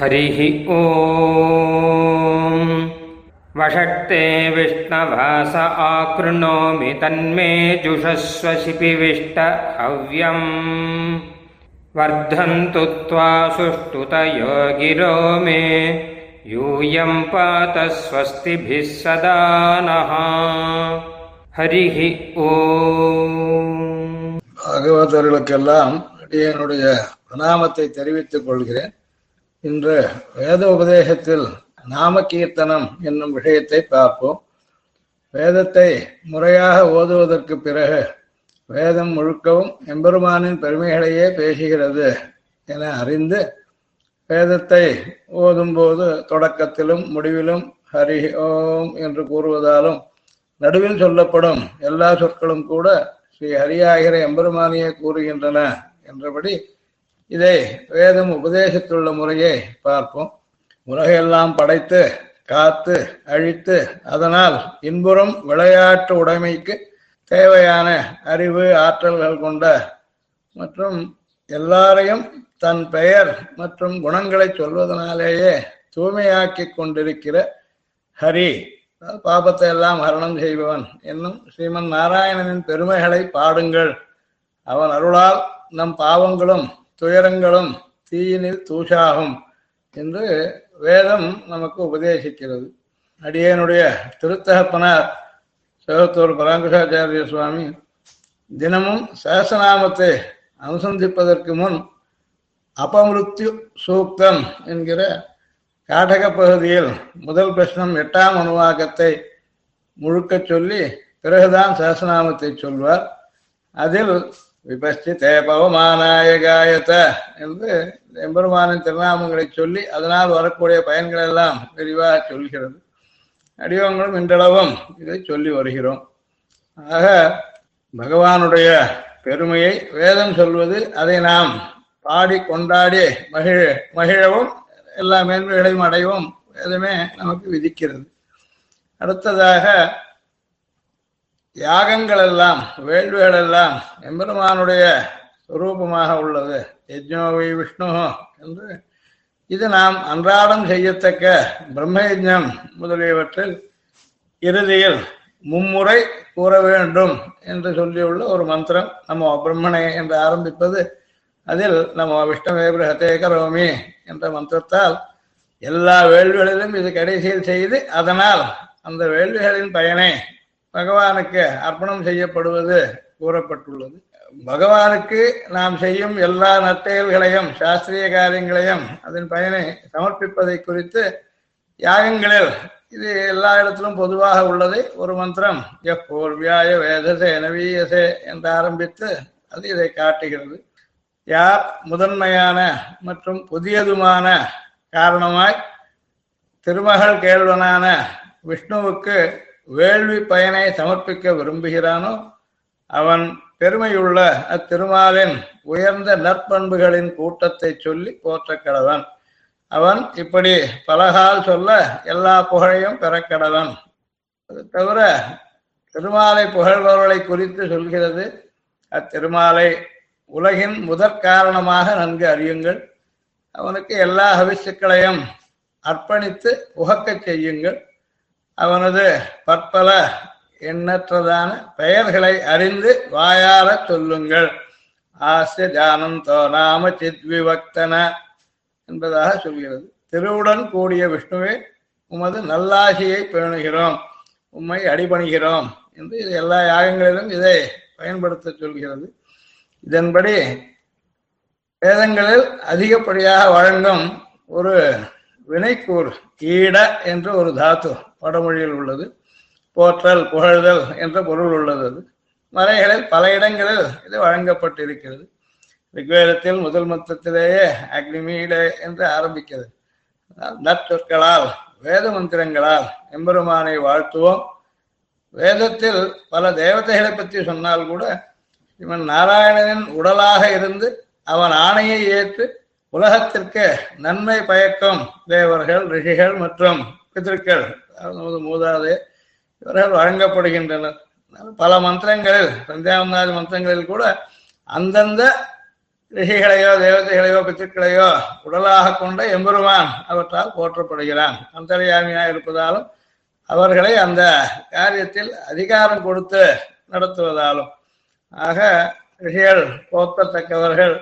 हरिः ॐ वषट्ते विष्णवास आकृणोमि तन्मे जुषस्व शिपिविष्ट हव्यम् वर्धन्तु त्वा सुष्ठुतयो गिरो मे यूयं पात स्वस्तिभिः सदा नः हरिः ॐ பாகவதர்களுக்கெல்லாம் அடியனுடைய பிரணாமத்தை தெரிவித்துக் கொள்கிறேன் இன்று வேத உபதேசத்தில் நாம கீர்த்தனம் என்னும் விஷயத்தை பார்ப்போம். வேதத்தை முறையாக ஓதுவதற்கு பிறகு வேதம் முழுக்கவும் எம்பெருமானின் பெருமைகளையே பேசுகிறது என அறிந்து வேதத்தை ஓதும்போது தொடக்கத்திலும் முடிவிலும் ஹரி ஓம் என்று கூறுவதாலும் நடுவில் சொல்லப்படும் எல்லா சொற்களும் கூட ஸ்ரீ ஹரியாகிற எம்பெருமானியே கூறுகின்றன என்றபடி இதை வேதம் உபதேசித்துள்ள முறையை பார்ப்போம். உலகையெல்லாம் படைத்து காத்து அழித்து அதனால் இன்புறும் விளையாட்டு உடைமைக்கு தேவையான அறிவு ஆற்றல்கள் கொண்ட மற்றும் எல்லாரையும் தன் பெயர் மற்றும் குணங்களை சொல்வதனாலேயே தூய்மையாக்கி கொண்டிருக்கிற ஹரி. பாபத்தை எல்லாம் ஹரணம் செய்பவன் என்னும் ஸ்ரீமன் நாராயணனின் பெருமைகளை பாடுங்கள். அவன் அருளால் நம் பாவங்களும் துயரங்களும் தீயினில் தூஷாகும் என்று வேதம் நமக்கு உபதேசிக்கிறது. அடியனுடைய திருத்தகப்பனார் சிவத்தூர் பராங்குஷாச்சாரிய சுவாமி தினமும் சகசநாமத்தை அனுசந்திப்பதற்கு முன் அபமிருத்யு சூக்தம் என்கிற காடக பகுதியில் முதல் பிரஷ்னம் எட்டாம் அணுவாக்கத்தை முழுக்க சொல்லி பிறகுதான் சகசநாமத்தை சொல்வார். அதில் விபஸ்திதே தேபவ காயத்த என்று எம்பெருமானின் திருநாமங்களை சொல்லி அதனால் வரக்கூடிய பயன்கள் எல்லாம் விரிவாக சொல்கிறது. அடிவங்களும் இன்றளவும் இதை சொல்லி வருகிறோம். ஆக பகவானுடைய பெருமையை வேதம் சொல்வது அதை நாம் பாடி கொண்டாடி மகிழ மகிழவும் எல்லா மேன்மைகளையும் அடையவும் வேதமே நமக்கு விதிக்கிறது. அடுத்ததாக யாகங்கள் எல்லாம் வேள்விகள் எல்லாம் எம்பெருமானுடைய சுரூபமாக உள்ளது. யஜ்னோவை விஷ்ணு என்று இது நாம் அன்றாடம் செய்யத்தக்க பிரம்மயஜம் முதலியவற்றில் இறுதியில் மும்முறை கூற வேண்டும் என்று சொல்லியுள்ள ஒரு மந்திரம் நம்ம பிரம்மணே என்று ஆரம்பிப்பது. அதில் நம்ம விஷ்ணவே பிரகத்தே கரோமி என்ற மந்திரத்தால் எல்லா வேள்விகளிலும் இது கடைசியில் செய்து அதனால் அந்த வேள்விகளின் பயனை பகவானுக்கு அர்ப்பணம் செய்யப்படுவது கூறப்பட்டுள்ளது. பகவானுக்கு நாம் செய்யும் எல்லா நற்செயல்களையும் சாஸ்திரிய காரியங்களையும் அதன் பயனை சமர்ப்பிப்பதை குறித்து யாகங்களில் இது எல்லா இடத்திலும் பொதுவாக உள்ளது. ஒரு மந்திரம் எப்போர்வியாய வேதசே நவீயசே என்று ஆரம்பித்து அது இதை காட்டுகிறது. யார் முதன்மையான மற்றும் புதியதுமான காரணமாய் திருமகள் கேள்வனான விஷ்ணுவுக்கு வேள்வி பயனை சமர்ப்பிக்க விரும்புகிறானோ அவன் பெருமையுள்ள அத்திருமாலின் உயர்ந்த நற்பண்புகளின் கூட்டத்தை சொல்லி போற்றக்கடவன். அவன் இப்படி பலகால் சொல்ல எல்லா புகழையும் பெற அது தவிர திருமாலை புகழ்பவர்களை குறித்து சொல்கிறது அத்திருமாலை உலகின் முதற் காரணமாக நன்கு அறியுங்கள். அவனுக்கு எல்லா ஹவிசுக்களையும் அர்ப்பணித்து உகக்கச் செய்யுங்கள். அவனது பற்பல எண்ணற்றதான பெயர்களை அறிந்து வாயார சொல்லுங்கள். ஆசிய ஜானந்தோ நாம சித்விவக்தன என்பதாக சொல்கிறது. திருவுடன் கூடிய விஷ்ணுவே உமது நல்லாசியை பேணுகிறோம். உம்மை அடிபணிகிறோம் என்று எல்லா யாகங்களிலும் இதை பயன்படுத்த சொல்கிறது. இதன்படி வேதங்களில் அதிகப்படியாக வழங்கும் ஒரு வினைக்கூர் ஈட என்ற ஒரு தாத்து. வடமொழியில் உள்ளது. போற்றல் புகழ்தல் என்ற பொருள் உள்ளது அது. மறைகளில் பல இடங்களில் இது வழங்கப்பட்டிருக்கிறது. ரிக்வேதத்தில் முதல் மொத்தத்திலேயே அக்னிமீட என்று ஆரம்பிக்கிறது. நற்சொற்களால் வேத மந்திரங்களால் எம்பெருமானை வாழ்த்துவோம். வேதத்தில் பல தேவதைகளை பற்றி சொன்னால் கூட இவன் நாராயணனின் உடலாக இருந்து அவன் ஆணையை ஏற்று உலகத்திற்கு நன்மை பயக்கும் தேவர்கள் ரிஷிகள் மற்றும் பித்திருக்கள் நமது மூதாதே இவர்கள் வழங்கப்படுகின்றனர் பல மந்திரங்களில் சந்தியாவந்தாதி மந்திரங்களில் கூட அந்தந்த ரிஷிகளையோ தேவதைகளையோ பித்திருக்களையோ உடலாக கொண்ட எம்பெருமான் அவற்றால் போற்றப்படுகிறான். அந்தரியாமியாக இருப்பதாலும் அவர்களை அந்த காரியத்தில் அதிகாரம் கொடுத்து நடத்துவதாலும். ஆக ரிஷிகள் போற்றத்தக்கவர்கள்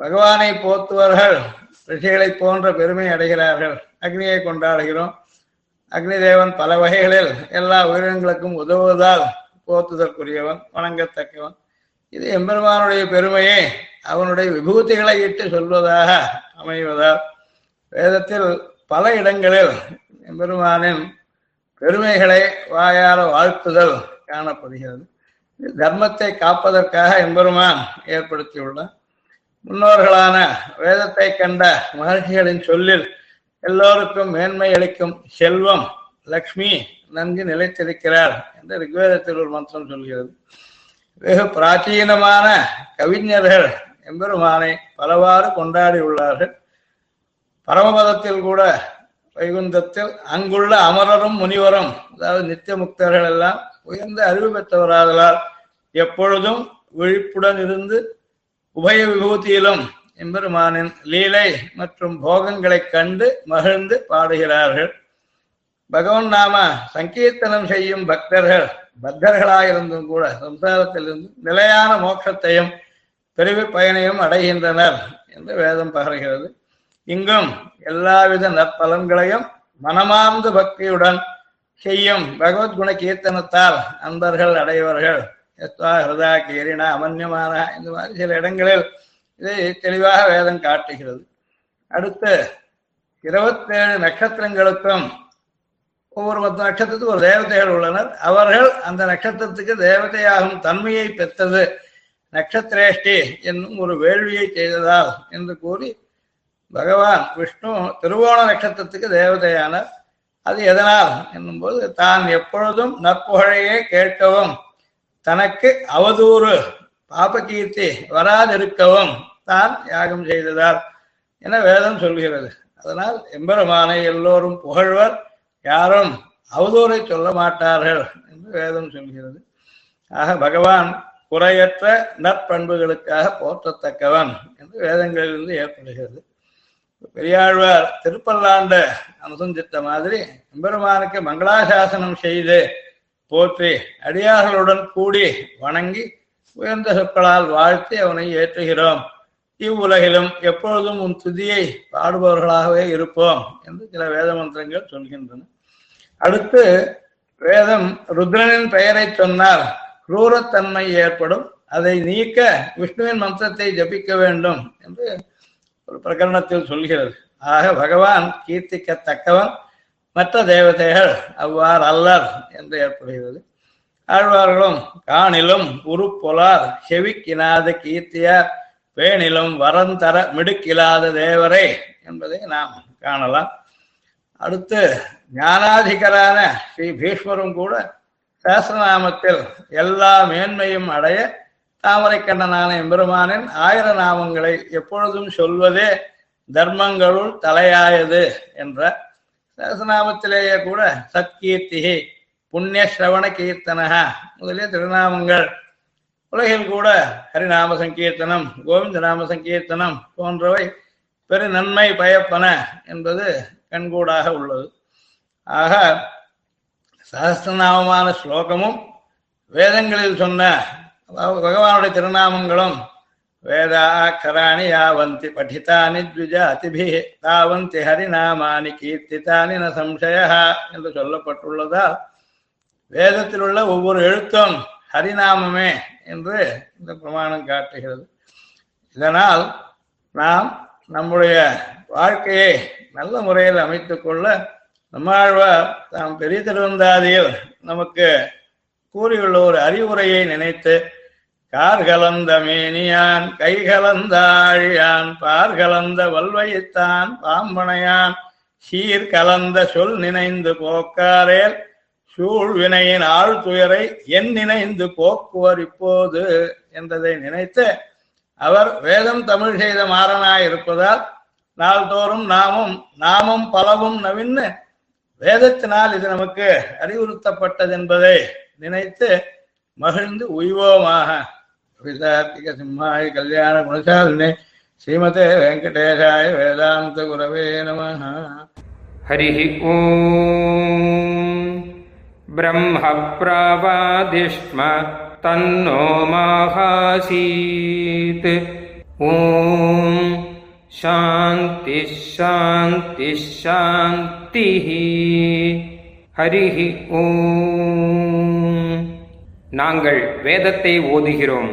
பகவானை போத்துவர்கள் ரிஷிகளை போன்ற பெருமை அடைகிறார்கள். அக்னியை கொண்டாடுகிறோம். அக்னி தேவன் பல வகைகளில் எல்லா உயிரினங்களுக்கும் உதவுவதால் போத்துதற்குரியவன் வணங்கத்தக்கவன். இது எம்பெருமானுடைய பெருமையை. அவனுடைய விபூதிகளை இட்டு சொல்வதாக அமைவதால் வேதத்தில் பல இடங்களில் எம்பெருமானின் பெருமைகளை வாயால வாழ்த்துதல் காணப்படுகிறது. தர்மத்தை காப்பதற்காக எம்பெருமான் ஏற்படுத்தியுள்ளார். முன்னோர்களான வேதத்தை கண்ட மகர்ஷிகளின் சொல்லில் எல்லோருக்கும் மேன்மை அளிக்கும் செல்வம் லக்ஷ்மி நன்கு நிலைத்திருக்கிறார் என்று ரிக்வேதத்தில் ஒரு மந்திரம் சொல்கிறது. வெகு பிராச்சீனமான கவிஞர்கள் எம்பெருமானை பலவாறு கொண்டாடி உள்ளார்கள். பரமபதத்தில் கூட வைகுந்தத்தில் அங்குள்ள அமரரும் முனிவரும் அதாவது நித்திய முக்தர்கள் எல்லாம் உயர்ந்த அறிவு பெற்றவராதலால் எப்பொழுதும் விழிப்புடன் இருந்து உபய விபூதியிலும் எம்பெருமானின் லீலை மற்றும் போகங்களைக் கண்டு மகிழ்ந்து பாடுகிறார்கள். பகவன் நாம சங்கீர்த்தனம் செய்யும் பக்தர்கள் பக்தர்களாயிருந்தும் கூட சம்சாரத்திலிருந்து நிலையான மோட்சத்தையும் பிரிவு பயனையும் அடைகின்றனர் என்று வேதம் பகர்கிறது இங்கும் எல்லாவித நற்பலன்களையும் மனமார்ந்த பக்தியுடன் செய்யும் பகவத்குண கீர்த்தனத்தால் அன்பர்கள் அடைவர்கள் எஸ்வா ஹிருதா கீரினா அமன்யமானா இந்த மாதிரி சில இடங்களில் இதை தெளிவாக வேதம் காட்டுகிறது. அடுத்து இருபத்தேழு நட்சத்திரங்களுக்கும் ஒவ்வொரு பத்து நட்சத்திரத்துக்கு ஒரு தேவதைகள் உள்ளனர். அவர்கள் அந்த நட்சத்திரத்துக்கு தேவதையாகும் தன்மையை பெற்றது. நட்சத்திரேஷ்டி என்னும் ஒரு வேள்வியை செய்ததால் என்று கூறி பகவான் விஷ்ணு திருவோண நட்சத்திரத்துக்கு தேவதையானார். அது எதனால்? என்னும்போது தான் எப்பொழுதும் நற்புகழையே கேட்கவும் தனக்கு அவதூறு. பாபகீர்த்தி வராதிருக்கவும் தான் யாகம் செய்ததால். என வேதம் சொல்கிறது. அதனால் எம்பெருமானை எல்லோரும் புகழ்வர். யாரும் அவதூறை சொல்ல மாட்டார்கள் என்று வேதம் சொல்கிறது. ஆக பகவான் குறையற்ற நற்பண்புகளுக்காக போற்றத்தக்கவன் என்று வேதங்களிலிருந்து ஏற்படுகிறது. பெரியாழ்வார் திருப்பல்லாண்ட அனுசந்தித்த மாதிரி எம்பெருமானுக்கு மங்களாசாசனம் செய்து போற்றி அடியார்களுடன் கூடி வணங்கி உயர்ந்த சொற்களால் வாழ்த்தி அவனை ஏற்றுகிறோம். இவ்வுலகிலும் எப்பொழுதும் உன் துதியை பாடுபவர்களாகவே இருப்போம் என்று சில வேத மந்திரங்கள் சொல்கின்றன. அடுத்து வேதம் ருத்ரனின் பெயரை சொன்னால் குரூரத்தன்மை ஏற்படும். அதை நீக்க விஷ்ணுவின் மந்திரத்தை ஜபிக்க வேண்டும் என்று ஒரு பிரகரணத்தில் சொல்கிறது. ஆக பகவான் கீர்த்திக்கத்தக்கவன். மற்ற தேவதைகள் அவ்வாறு அல்லர் என்று ஏற்படுகிறது. ஆழ்வார்களும் காணிலும் உருப்பொலார் செவிக்கினாத கீர்த்தியார் பேணிலும் வரந்தர மிடுக்கிலாத தேவரே என்பதை நாம் காணலாம். அடுத்து ஞானாதிகரான ஸ்ரீ பீஷ்மரும் கூட சாஸ்திரநாமத்தில் எல்லா மேன்மையும் அடைய தாமரைக்கண்ணனான எம்பெருமானின் ஆயிர நாமங்களை எப்பொழுதும் சொல்வதே தர்மங்களுள் தலையாயது என்ற சகசநாமத்திலேயே கூட சத்கீர்த்திகை புண்ணிய ஸ்ரவண கீர்த்தனக முதலிய திருநாமங்கள். உலகில் கூட ஹரிநாம சங்கீர்த்தனம் கோவிந்த நாம சங்கீர்த்தனம் போன்றவை பெரு நன்மை பயப்பன என்பது கண்கூடாக உள்ளது. ஆக சகஸ்திரநாமமான ஸ்லோகமும் வேதங்களில் சொன்ன அதாவது பகவானுடைய திருநாமங்களும் வேதாக்கராணி யாவந்தி படித்தானி த்விஜாதிபி தாவந்தி ஹரிநாமானி கீர்த்தித்தானி ந சம்சயா என்று சொல்லப்பட்டுள்ளதால் வேதத்தில் உள்ள ஒவ்வொரு எழுத்தும் ஹரிநாமமே என்று இந்த பிரமாணம் காட்டுகிறது. இதனால் நாம் நம்முடைய வாழ்க்கையை நல்ல முறையில் அமைத்துக் கொள்ள நம்மாழ்வார் தாம் பெரிய திருவந்தாதியில் நமக்கு கூறியுள்ள ஒரு அறிவுரையை நினைத்து கார் கலந்த மேனியான் கைகலந்த ஆழியான் பார் கலந்த வல்வையத்தான் பாம்பனையான் சீர் கலந்த சொல் நினைந்து போக்காரேல் சூழ்வினையின் ஆழ்துயரை என் நினைந்து போக்குவர் இப்போது என்றதை நினைத்து அவர் வேதம் தமிழ் செய்த மாறனாய் இருப்பதால் நாள்தோறும் நாமும் நாமும் பலவும் நவின்னு வேதத்தினால் இது நமக்கு அறிவுறுத்தப்பட்டது என்பதை நினைத்து மகிழ்ந்து உய்வோமாக கவிதார்த்திக சிம்மாய கல்யாண குணசாலினே ஸ்ரீமதே வெங்கடேஷாய வேதாந்த குரவே நம. ஹரி ஓம் பிரம்ம பிரபாதிஷ்ம தன்னோ மாகாசீத் ஓம் சாந்தி சாந்தி சாந்தி ஹரி ஓம் நாங்கள் வேதத்தை ஓதுகிறோம்